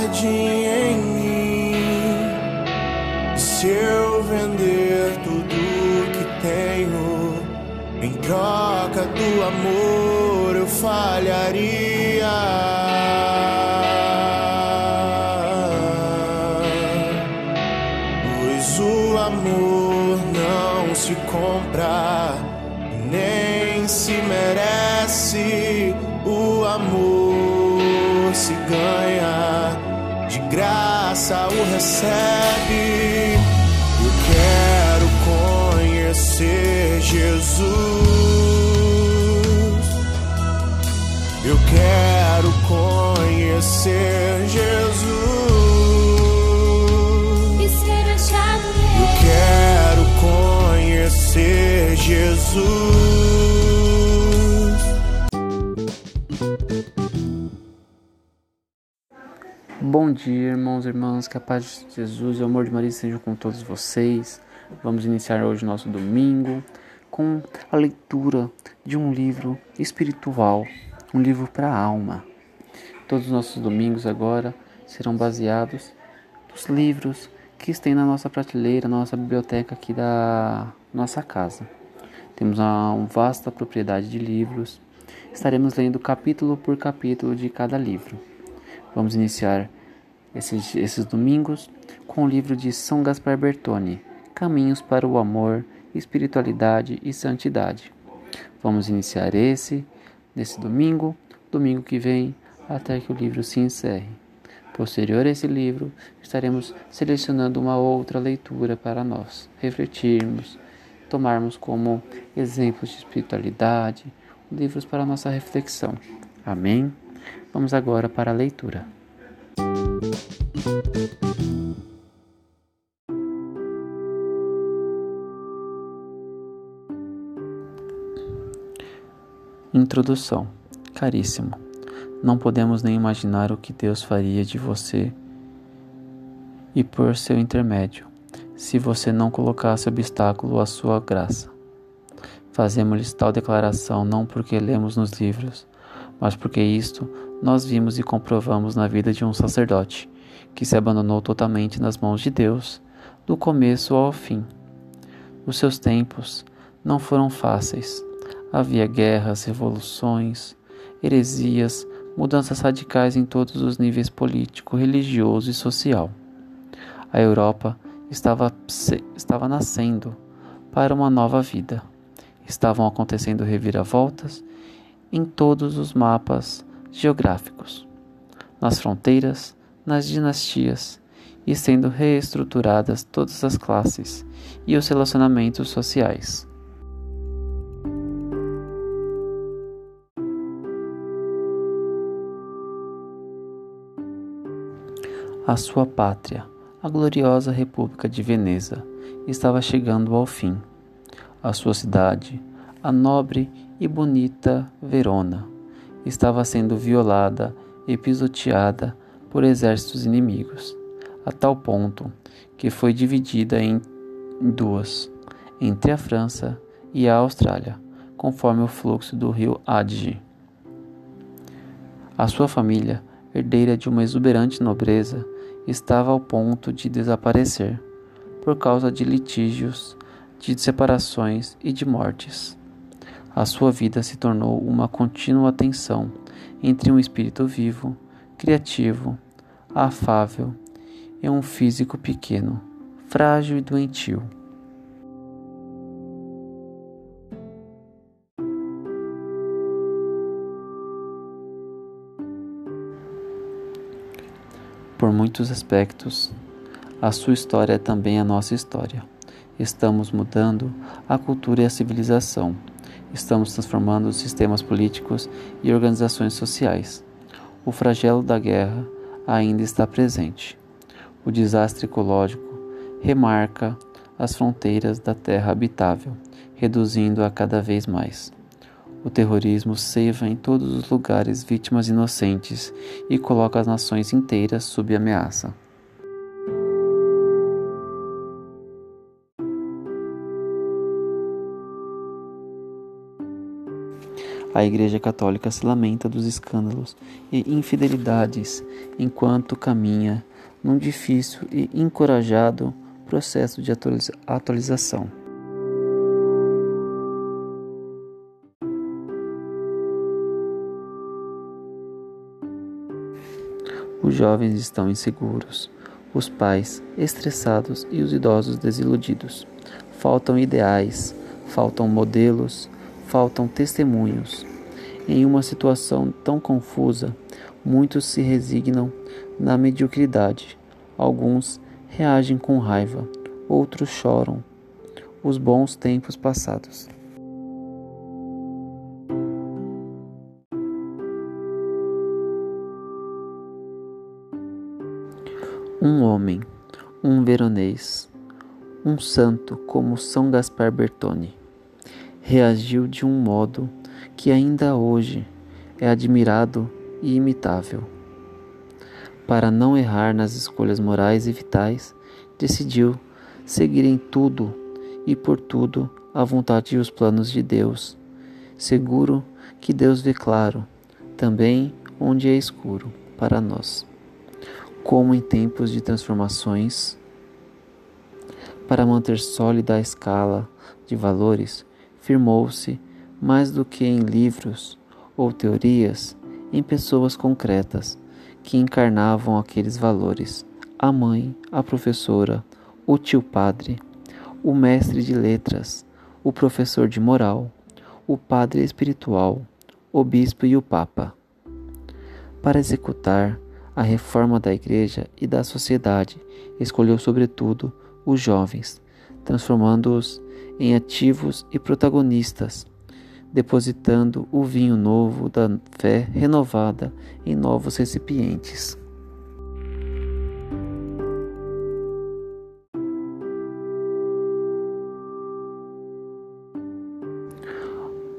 jardim em mim. Se eu vender tudo que tenho em troca do amor, eu falharia. Graça o recebe. Eu quero conhecer Jesus. Eu quero conhecer Jesus. ser Jesus. Bom dia, irmãos e irmãs, que a paz de Jesus e o amor de Maria estejam com todos vocês. Vamos iniciar hoje nosso domingo com a leitura de um livro espiritual, um livro para a alma. Todos os nossos domingos agora serão baseados nos livros que estão na nossa prateleira, na nossa biblioteca aqui da nossa casa. Temos uma vasta propriedade de livros. Estaremos lendo capítulo por capítulo de cada livro. Vamos iniciar esses, esses domingos com o livro de São Gaspar Bertoni, Caminhos para o Amor, Espiritualidade e Santidade. Vamos iniciar esse nesse domingo, domingo que vem, até que o livro se encerre. Posterior a esse livro, estaremos selecionando uma outra leitura para nós refletirmos tomarmos como exemplos de espiritualidade, livros para nossa reflexão. Amém? Vamos agora para a leitura. Introdução. Caríssimo, não podemos nem imaginar o que Deus faria de você e por seu intermédio se você não colocasse obstáculo à sua graça. Fazemos-lhes tal declaração não porque lemos nos livros, mas porque isto nós vimos e comprovamos na vida de um sacerdote que se abandonou totalmente nas mãos de Deus, do começo ao fim. Os seus tempos não foram fáceis. Havia guerras, revoluções, heresias, mudanças radicais em todos os níveis político, religioso e social. A Europa estava, estava nascendo para uma nova vida. Estavam acontecendo reviravoltas em todos os mapas geográficos, nas fronteiras, nas dinastias e sendo reestruturadas todas as classes e os relacionamentos sociais. A sua pátria a gloriosa República de Veneza estava chegando ao fim. A sua cidade, a nobre e bonita Verona, estava sendo violada e pisoteada por exércitos inimigos, a tal ponto que foi dividida em duas, entre a França e a Austrália, conforme o fluxo do rio Adige. A sua família, herdeira de uma exuberante nobreza, estava ao ponto de desaparecer por causa de litígios, de separações e de mortes. A sua vida se tornou uma contínua tensão entre um espírito vivo, criativo, afável e um físico pequeno, frágil e doentio. Por muitos aspectos, a sua história é também a nossa história. Estamos mudando a cultura e a civilização. Estamos transformando os sistemas políticos e organizações sociais. O flagelo da guerra ainda está presente. O desastre ecológico remarca as fronteiras da terra habitável, reduzindo-a cada vez mais. O terrorismo ceiva em todos os lugares vítimas inocentes e coloca as nações inteiras sob ameaça. A Igreja Católica se lamenta dos escândalos e infidelidades enquanto caminha num difícil e encorajado processo de atualização. Os jovens estão inseguros, os pais estressados e os idosos desiludidos. Faltam ideais, faltam modelos, faltam testemunhos. Em uma situação tão confusa, muitos se resignam na mediocridade. Alguns reagem com raiva, outros choram. Os bons tempos passados. Um homem, um veronês, um santo como São Gaspar Bertone reagiu de um modo que ainda hoje é admirado e imitável. Para não errar nas escolhas morais e vitais, decidiu seguir em tudo e por tudo a vontade e os planos de Deus, seguro que Deus vê claro, também onde é escuro para nós. Como em tempos de transformações, para manter sólida a escala de valores, firmou-se, mais do que em livros ou teorias, em pessoas concretas que encarnavam aqueles valores: a mãe, a professora, o tio padre, o mestre de letras, o professor de moral, o padre espiritual, o bispo e o papa. Para executar a reforma da igreja e da sociedade, escolheu sobretudo os jovens, transformando-os em ativos e protagonistas, depositando o vinho novo da fé renovada em novos recipientes.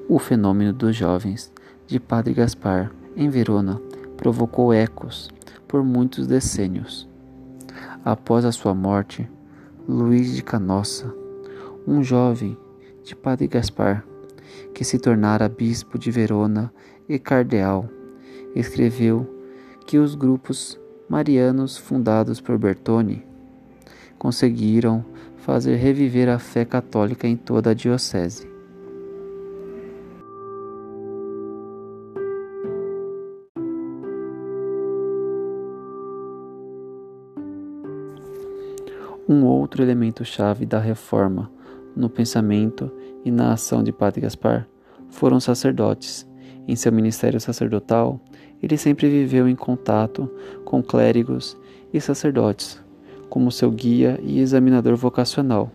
O fenômeno dos jovens de Padre Gaspar em Verona provocou ecos por muitos decênios. Após a sua morte, Luís de Canossa um jovem de Padre Gaspar, que se tornara bispo de Verona e cardeal, escreveu que os grupos marianos fundados por Bertone conseguiram fazer reviver a fé católica em toda a diocese. Um outro elemento chave da reforma no pensamento e na ação de Padre Gaspar foram sacerdotes. Em seu ministério sacerdotal, ele sempre viveu em contato com clérigos e sacerdotes, como seu guia e examinador vocacional.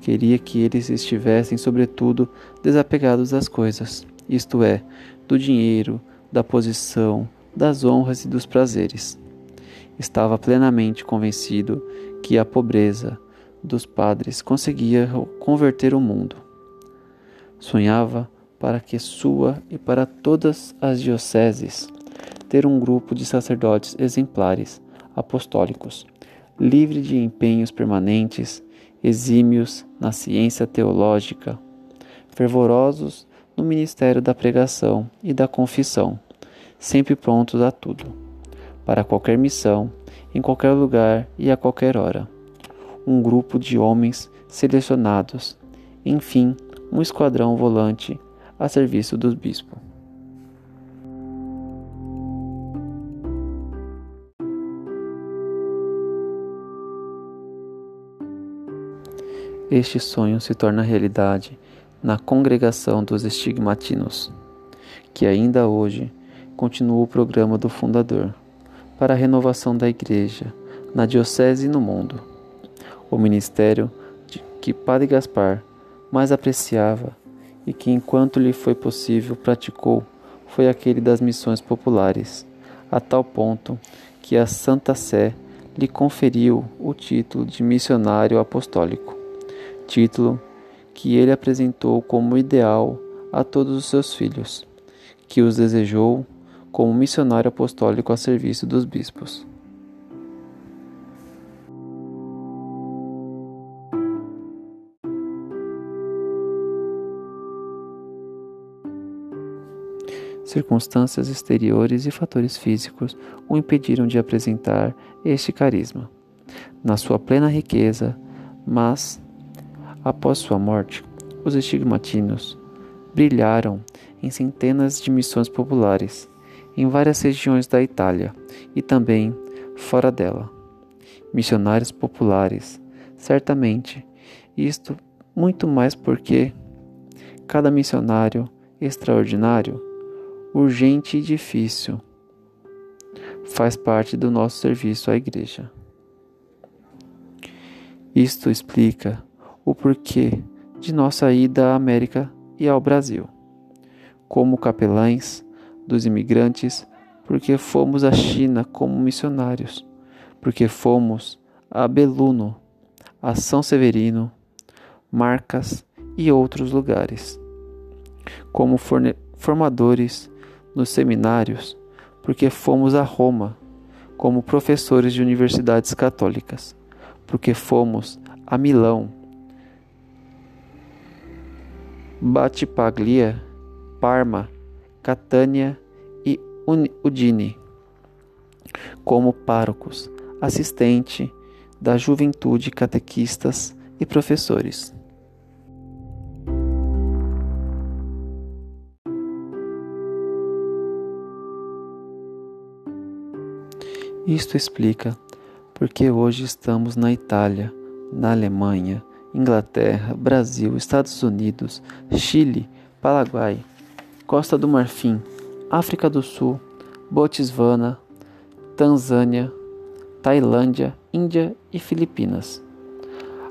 Queria que eles estivessem, sobretudo, desapegados das coisas, isto é, do dinheiro, da posição, das honras e dos prazeres. Estava plenamente convencido que a pobreza, dos padres conseguia converter o mundo. Sonhava para que sua e para todas as dioceses ter um grupo de sacerdotes exemplares, apostólicos, livre de empenhos permanentes, exímios na ciência teológica, fervorosos no ministério da pregação e da confissão, sempre prontos a tudo, para qualquer missão, em qualquer lugar e a qualquer hora um grupo de homens selecionados, enfim, um esquadrão volante a serviço do bispo. Este sonho se torna realidade na congregação dos estigmatinos, que ainda hoje continua o programa do fundador para a renovação da Igreja na Diocese e no mundo o ministério que Padre Gaspar mais apreciava e que, enquanto lhe foi possível, praticou foi aquele das missões populares, a tal ponto que a Santa Sé lhe conferiu o título de missionário apostólico, título que ele apresentou como ideal a todos os seus filhos, que os desejou como missionário apostólico a serviço dos bispos. Circunstâncias exteriores e fatores físicos o impediram de apresentar este carisma na sua plena riqueza, mas após sua morte, os estigmatinos brilharam em centenas de missões populares em várias regiões da Itália e também fora dela. Missionários populares, certamente, isto muito mais porque cada missionário extraordinário, urgente e difícil, faz parte do nosso serviço à Igreja. Isto explica o porquê de nossa ida à América e ao Brasil. Como capelães dos imigrantes, porque fomos à China como missionários, porque fomos a Beluno, a São Severino, Marcas e outros lugares. Como formadores nos seminários, porque fomos a Roma, como professores de universidades católicas, porque fomos a Milão, Batipaglia, Parma, Catânia e Udine, como párocos, assistente da juventude, catequistas e professores. Isto explica porque hoje estamos na Itália, na Alemanha, Inglaterra, Brasil, Estados Unidos, Chile, Paraguai, Costa do Marfim, África do Sul, Botswana, Tanzânia, Tailândia, Índia e Filipinas.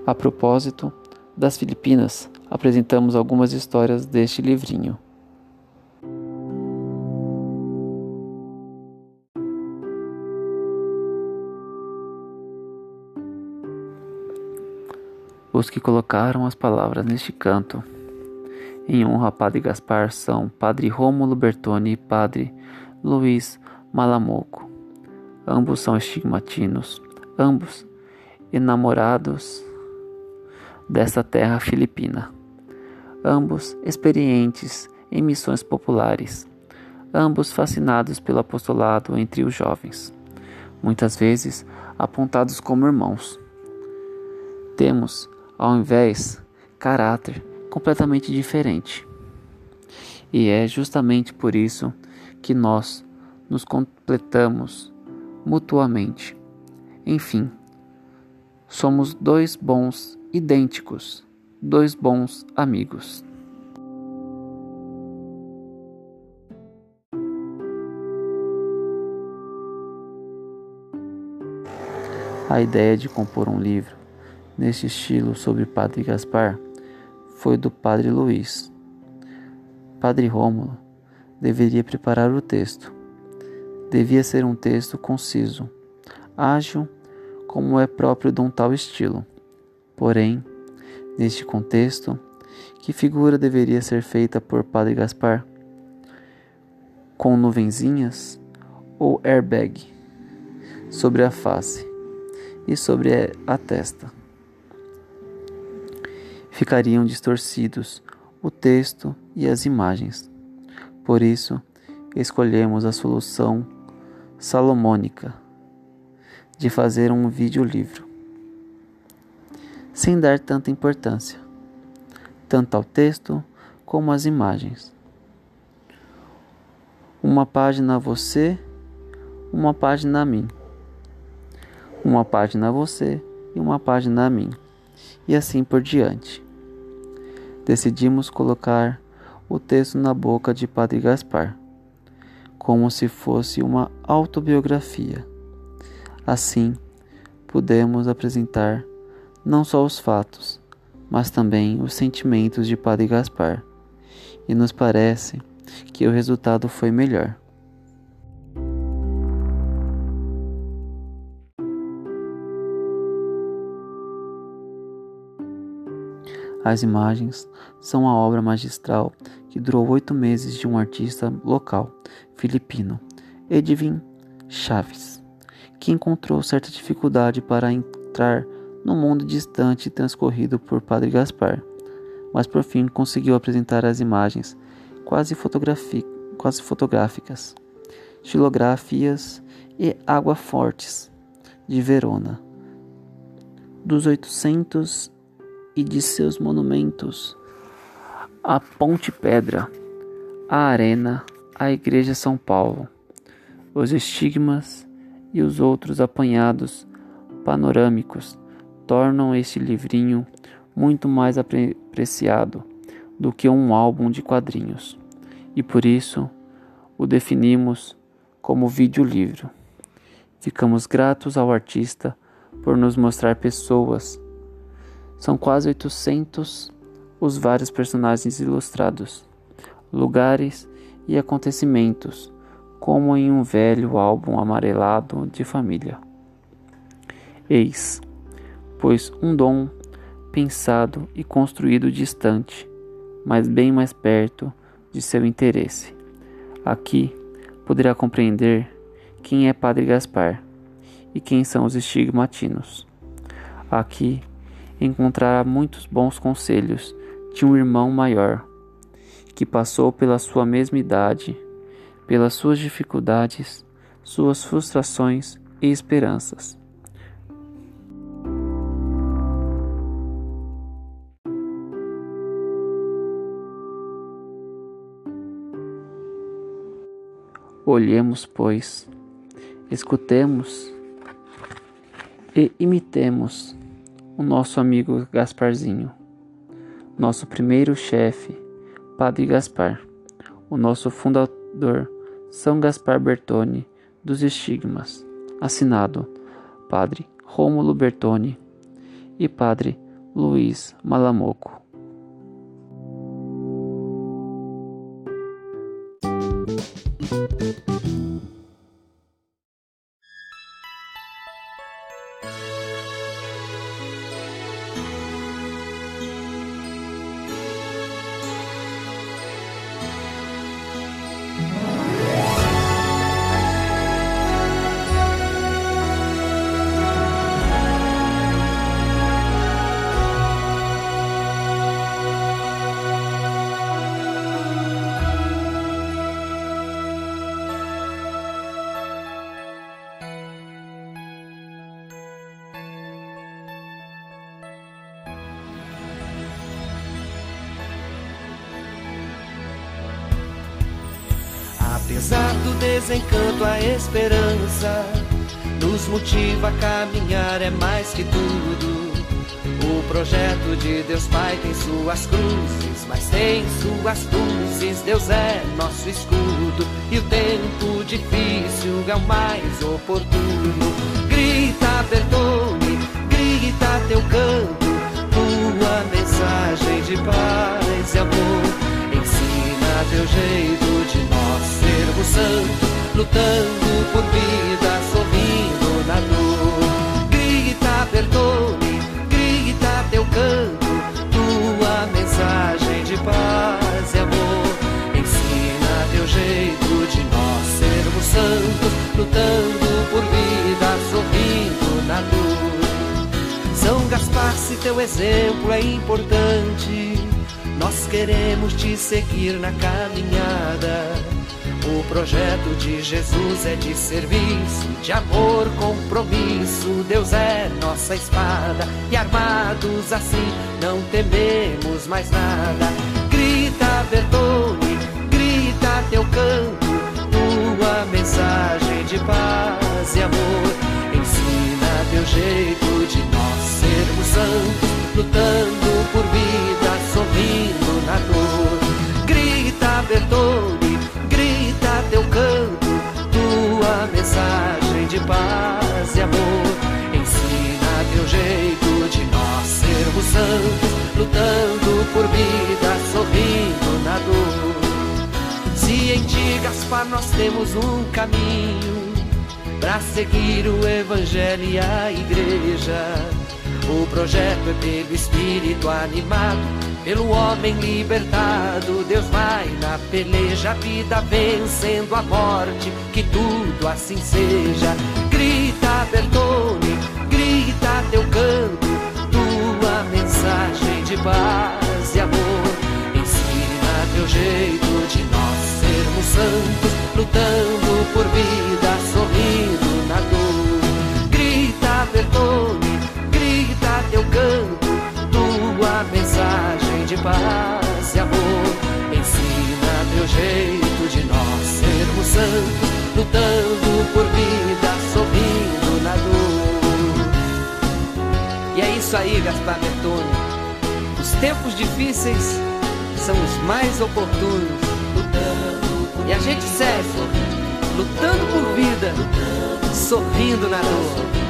A propósito das Filipinas, apresentamos algumas histórias deste livrinho. Os que colocaram as palavras neste canto em honra a Padre Gaspar são Padre Rômulo Bertoni e Padre Luiz Malamoco. Ambos são estigmatinos, ambos enamorados dessa terra filipina, ambos experientes em missões populares, ambos fascinados pelo apostolado entre os jovens, muitas vezes apontados como irmãos. Temos ao invés, caráter completamente diferente. E é justamente por isso que nós nos completamos mutuamente. Enfim, somos dois bons idênticos, dois bons amigos. A ideia de compor um livro neste estilo sobre Padre Gaspar foi do Padre Luiz. Padre Rômulo deveria preparar o texto. Devia ser um texto conciso, ágil, como é próprio de um tal estilo. Porém, neste contexto, que figura deveria ser feita por Padre Gaspar? Com nuvenzinhas ou airbag sobre a face e sobre a testa? Ficariam distorcidos o texto e as imagens. Por isso, escolhemos a solução salomônica de fazer um vídeo-livro, sem dar tanta importância, tanto ao texto como às imagens. Uma página a você, uma página a mim. Uma página a você e uma página a mim. E assim por diante decidimos colocar o texto na boca de Padre Gaspar, como se fosse uma autobiografia. Assim, pudemos apresentar não só os fatos, mas também os sentimentos de Padre Gaspar, e nos parece que o resultado foi melhor. As imagens são a obra magistral que durou oito meses de um artista local, filipino, Edwin Chaves, que encontrou certa dificuldade para entrar no mundo distante transcorrido por Padre Gaspar, mas por fim conseguiu apresentar as imagens quase quase fotográficas, xilografias e água fortes de Verona. Dos 800 e de seus monumentos, a Ponte Pedra, a Arena, a Igreja São Paulo, os estigmas e os outros apanhados panorâmicos tornam este livrinho muito mais apreciado do que um álbum de quadrinhos, e por isso o definimos como vídeo-livro. Ficamos gratos ao artista por nos mostrar pessoas. São quase 800 os vários personagens ilustrados, lugares e acontecimentos, como em um velho álbum amarelado de família. Eis, pois, um dom pensado e construído distante, mas bem mais perto de seu interesse. Aqui poderá compreender quem é Padre Gaspar e quem são os estigmatinos. Aqui encontrará muitos bons conselhos de um irmão maior que passou pela sua mesma idade, pelas suas dificuldades, suas frustrações e esperanças. Olhemos, pois, escutemos e imitemos o nosso amigo Gasparzinho, nosso primeiro chefe, Padre Gaspar, o nosso fundador, São Gaspar Bertone dos Estigmas, assinado Padre Rômulo Bertone e Padre Luiz Malamoco. Desencanto, a esperança nos motiva a caminhar, é mais que tudo. O projeto de Deus Pai tem suas cruzes, mas tem suas luzes. Deus é nosso escudo e o tempo difícil é o mais oportuno. Grita, Bertone, grita teu canto, tua mensagem de paz e amor. Teu jeito de nós servo santo, lutando por vida, sorrindo na dor. Grita, perdone, grita teu canto, tua mensagem de paz e amor. Ensina teu jeito de nós sermos santos, lutando por vida, sorrindo na dor. São Gaspar, se teu exemplo é importante. Nós queremos te seguir na caminhada. O projeto de Jesus é de serviço, de amor, compromisso. Deus é nossa espada e armados assim não tememos mais nada. Grita, Bertone, grita teu canto, tua mensagem de paz e amor. Ensina teu jeito de nós sermos santos, lutando por vida, sorrindo na dor. Grita, Bertone grita teu canto, tua mensagem de paz e amor. Ensina teu jeito de nós sermos santos, lutando por vida, sorrindo na dor. Se em ti, Gaspar, nós temos um caminho para seguir o Evangelho e a Igreja. O projeto é pelo Espírito animado pelo homem libertado, Deus vai na peleja, a vida vencendo a morte, que tudo assim seja. Grita, Bertone, grita teu canto, tua mensagem de paz e amor. Ensina teu jeito de nós sermos santos, lutando por vida, sorrindo isso aí, Gaspar Bertone. Os tempos difíceis são os mais oportunos. E a gente segue, lutando por vida, sorrindo na dor.